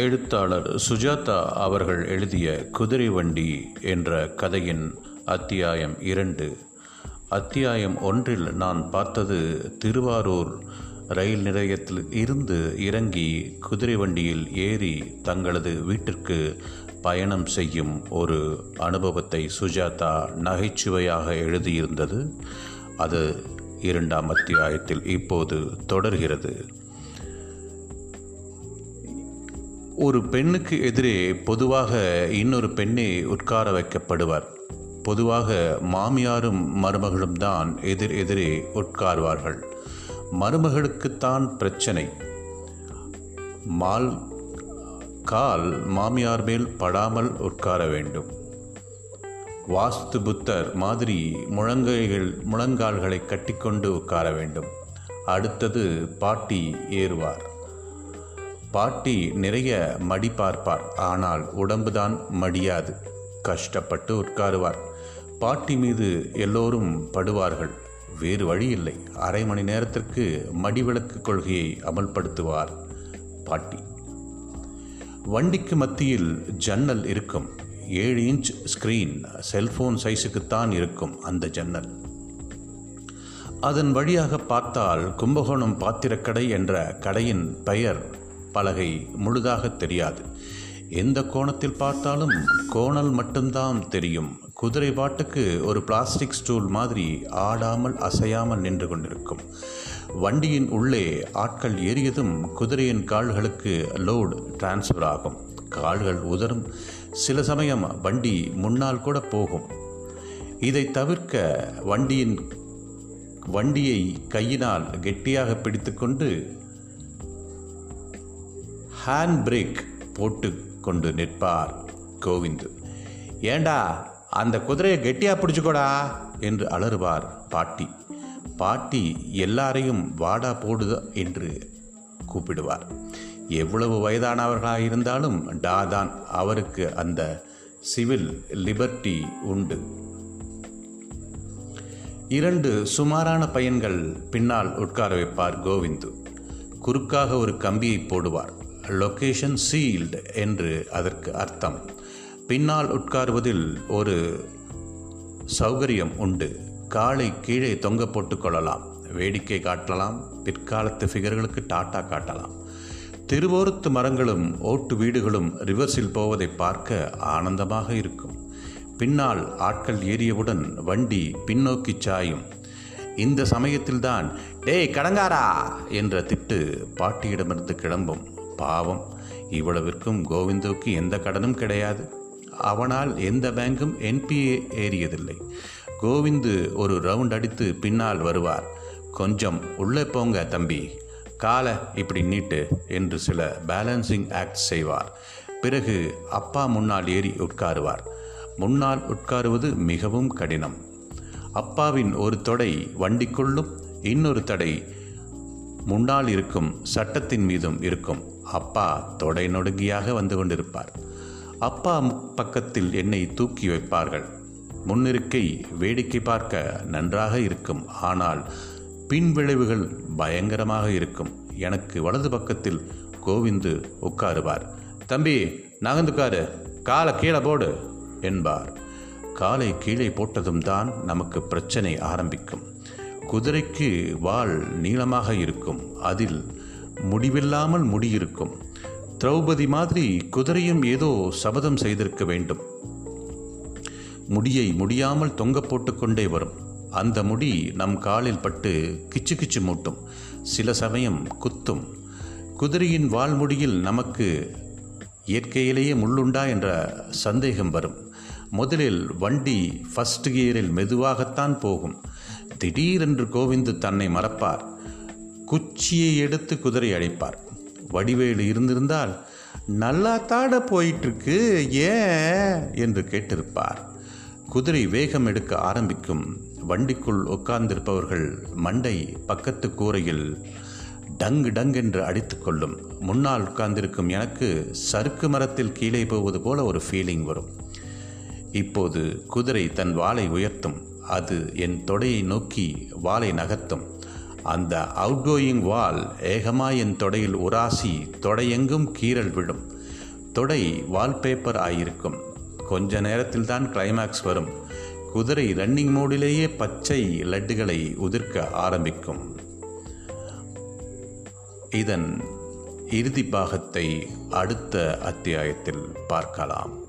எழுத்தாளர் சுஜாதா அவர்கள் எழுதிய குதிரை வண்டி என்ற கதையின் அத்தியாயம் இரண்டு. அத்தியாயம் ஒன்றில் நான் பார்த்தது திருவாரூர் ரயில் நிலையத்தில் இருந்து இறங்கி குதிரை வண்டியில் ஏறி தங்களது வீட்டிற்கு பயணம் செய்யும் ஒரு அனுபவத்தை சுஜாதா நகைச்சுவையாக எழுதியிருந்தது. அது இரண்டாம் அத்தியாயத்தில் இப்போது தொடர்கிறது. ஒரு பெண்ணுக்கு எதிரே பொதுவாக இன்னொரு பெண்ணே உட்கார வைக்கப்படுவார். பொதுவாக மாமியாரும் மருமகளும் தான் எதிர் எதிரே உட்கார்வார்கள். மருமகளுக்குத்தான் பிரச்சனை. மால் கால் மாமியார் மேல் படாமல் உட்கார வேண்டும். வாஸ்து புத்தர் மாதிரி முழங்கைகள் முழங்கால்களை கட்டிக்கொண்டு உட்கார வேண்டும். அடுத்தது பாட்டி ஏறுவார். பாட்டி நிறைய மடி பார்ப்பார் ஆனால் உடம்புதான் மடியாது. கஷ்டப்பட்டு உட்காருவார் பாட்டி மீது எல்லோரும் படுவார்கள். வேறு வழி இல்லை. அரை மணி நேரத்திற்கு மடிவிளக்கு கொள்கையை அமல்படுத்துவார் பாட்டி. வண்டிக்கு மத்தியில் ஜன்னல் இருக்கும். ஏழு இன்ச் ஸ்கிரீன் செல்போன் சைஸுக்குத்தான் இருக்கும் அந்த ஜன்னல். அதன் வழியாக பார்த்தால் கும்பகோணம் பாத்திரக்கடை என்ற கடையின் பெயர் பலகை முழுதாக தெரியாது. எந்த கோணத்தில் பார்த்தாலும் கோணல் மட்டும்தான் தெரியும். குதிரை பாட்டுக்கு ஒரு பிளாஸ்டிக் ஸ்டூல் மாதிரி ஆடாமல் அசையாமல் நின்று கொண்டிருக்கும். வண்டியின் உள்ளே ஆட்கள் ஏறியதும் குதிரையின் கால்களுக்கு லோடு டிரான்ஸ்ஃபர் ஆகும். கால்கள் உதரும் சில சமயம் வண்டி முன்னால் கூட போகும். இதை தவிர்க்க வண்டியின் வண்டியை கையினால் கெட்டியாக பிடித்துக்கொண்டு ஹேண்ட் பிரேக் போட்டு கொண்டு நிற்பார் கோவிந்து. ஏண்டா அந்த குதிரையை கெட்டியாக பிடிச்சுக்கோடா என்று அலறுவார் பாட்டி. பாட்டி எல்லாரையும் வாடா போடுதா என்று கூப்பிடுவார். எவ்வளவு வயதானவர்களாக இருந்தாலும் டா தான் அவருக்கு அந்த சிவில் லிபர்ட்டி உண்டு. இரண்டு சுமாரான பையன்கள் பின்னால் உட்கார வைப்பார் கோவிந்து. குறுக்காக ஒரு கம்பியை போடுவார். லொகேஷன் சீல்டு என்று அதற்கு அர்த்தம். பின்னால் உட்காருவதில் ஒரு சௌகரியம் உண்டு. காலை கீழே தொங்க போட்டு கொள்ளலாம். வேடிக்கை காட்டலாம். பிற்காலத்து ஃபிகர்களுக்கு டாட்டா காட்டலாம். திருவோரத்து மரங்களும் ஓட்டு வீடுகளும் ரிவர்ஸில் போவதை பார்க்க ஆனந்தமாக இருக்கும். பின்னால் ஆட்கள் ஏறியவுடன் வண்டி பின்னோக்கி சாயும். இந்த சமயத்தில்தான் டேய் கடங்காரா? என்ற திட்டு பாட்டியிடமிருந்து கிளம்பும். பாவம். இவ்வளவிற்கும் கோவிந்தோவுக்கு எந்த கடனும் கிடையாது. அவனால் எந்த பேங்கும் என்பிஏ ஏறியதில்லை. கோவிந்து ஒரு ரவுண்ட் அடித்து பின்னால் வருவார். கொஞ்சம் உள்ளே போங்க தம்பி. காலை இப்படி நீட்டு என்று சில பேலன்சிங் ஆக்ட் செய்வார். பிறகு அப்பா முன்னால் ஏறி உட்காருவார். முன்னால் உட்காருவது மிகவும் கடினம். அப்பாவின் ஒரு தொடை வண்டிக்குள்ளும் இன்னொரு தடை முன்னால் இருக்கும் சட்டத்தின் மீதும் இருக்கும். அப்பா தொடை நொடுங்கியாக வந்து கொண்டிருப்பார். அப்பா பக்கத்தில் என்னை தூக்கி வைப்பார்கள். முன்னிருக்கை வேடிக்கை பார்க்க நன்றாக இருக்கும். ஆனால் பின் விளைவுகள் பயங்கரமாக இருக்கும். எனக்கு வலது பக்கத்தில் கோவிந்து உட்காருவார். தம்பி நகர்ந்துக்காரு. காலை கீழே போடு என்பார். காலை கீழே போட்டதும் தான் நமக்கு பிரச்சனை ஆரம்பிக்கும். குதிரைக்கு வால் நீளமாக இருக்கும். அதில் முடிவில்லாமல் முடியிருக்கும். திரௌபதி மாதிரி குதிரையும் ஏதோ சபதம் செய்திருக்க வேண்டும். முடியை முடியாமல் தொங்க போட்டுக்கொண்டே வரும். அந்த முடி நம் காலில் பட்டு கிச்சு கிச்சு மூட்டும். சில சமயம் குத்தும். குதிரையின் வாழ்முடியில் நமக்கு இயற்கையிலேயே முள்ளுண்டா என்ற சந்தேகம் வரும். முதலில் வண்டி ஃபஸ்ட் கியரில் மெதுவாகத்தான் போகும். திடீரென்று கோவிந்து தன்னை மறப்பார். குச்சியை எடுத்து குதிரை அழைப்பார் வடிவேலு இருந்திருந்தால் நல்லா தாட போயிட்டுருக்கு ஏ? என்று கேட்டிருப்பார். குதிரை வேகம் எடுக்க ஆரம்பிக்கும். வண்டிக்குள் உட்கார்ந்திருப்பவர்கள் மண்டை பக்கத்து கூரையில் டங்கு டங் என்று அடித்துக்கொள்ளும் முன்னால் உட்கார்ந்திருக்கும் எனக்கு சறுக்கு மரத்தில் கீழே போவது போல ஒரு ஃபீலிங் வரும். இப்போது குதிரை தன் வாளை உயர்த்தும். அது என் தொடையை நோக்கி வாளை நகர்த்தும். அந்த அவுட்கோயிங் வால் ஏகமா என் தொடையில் உராசி தொடையெங்கும் கீறல் விடும். தொடை வால்பேப்பர் ஆயிருக்கும். கொஞ்ச நேரத்தில் தான் கிளைமேக்ஸ் வரும். குதிரை ரன்னிங் மோடிலேயே பச்சை லட்டுகளை உதிர்க்க ஆரம்பிக்கும். இதன் இறுதி பாகத்தை அடுத்த அத்தியாயத்தில் பார்க்கலாம்.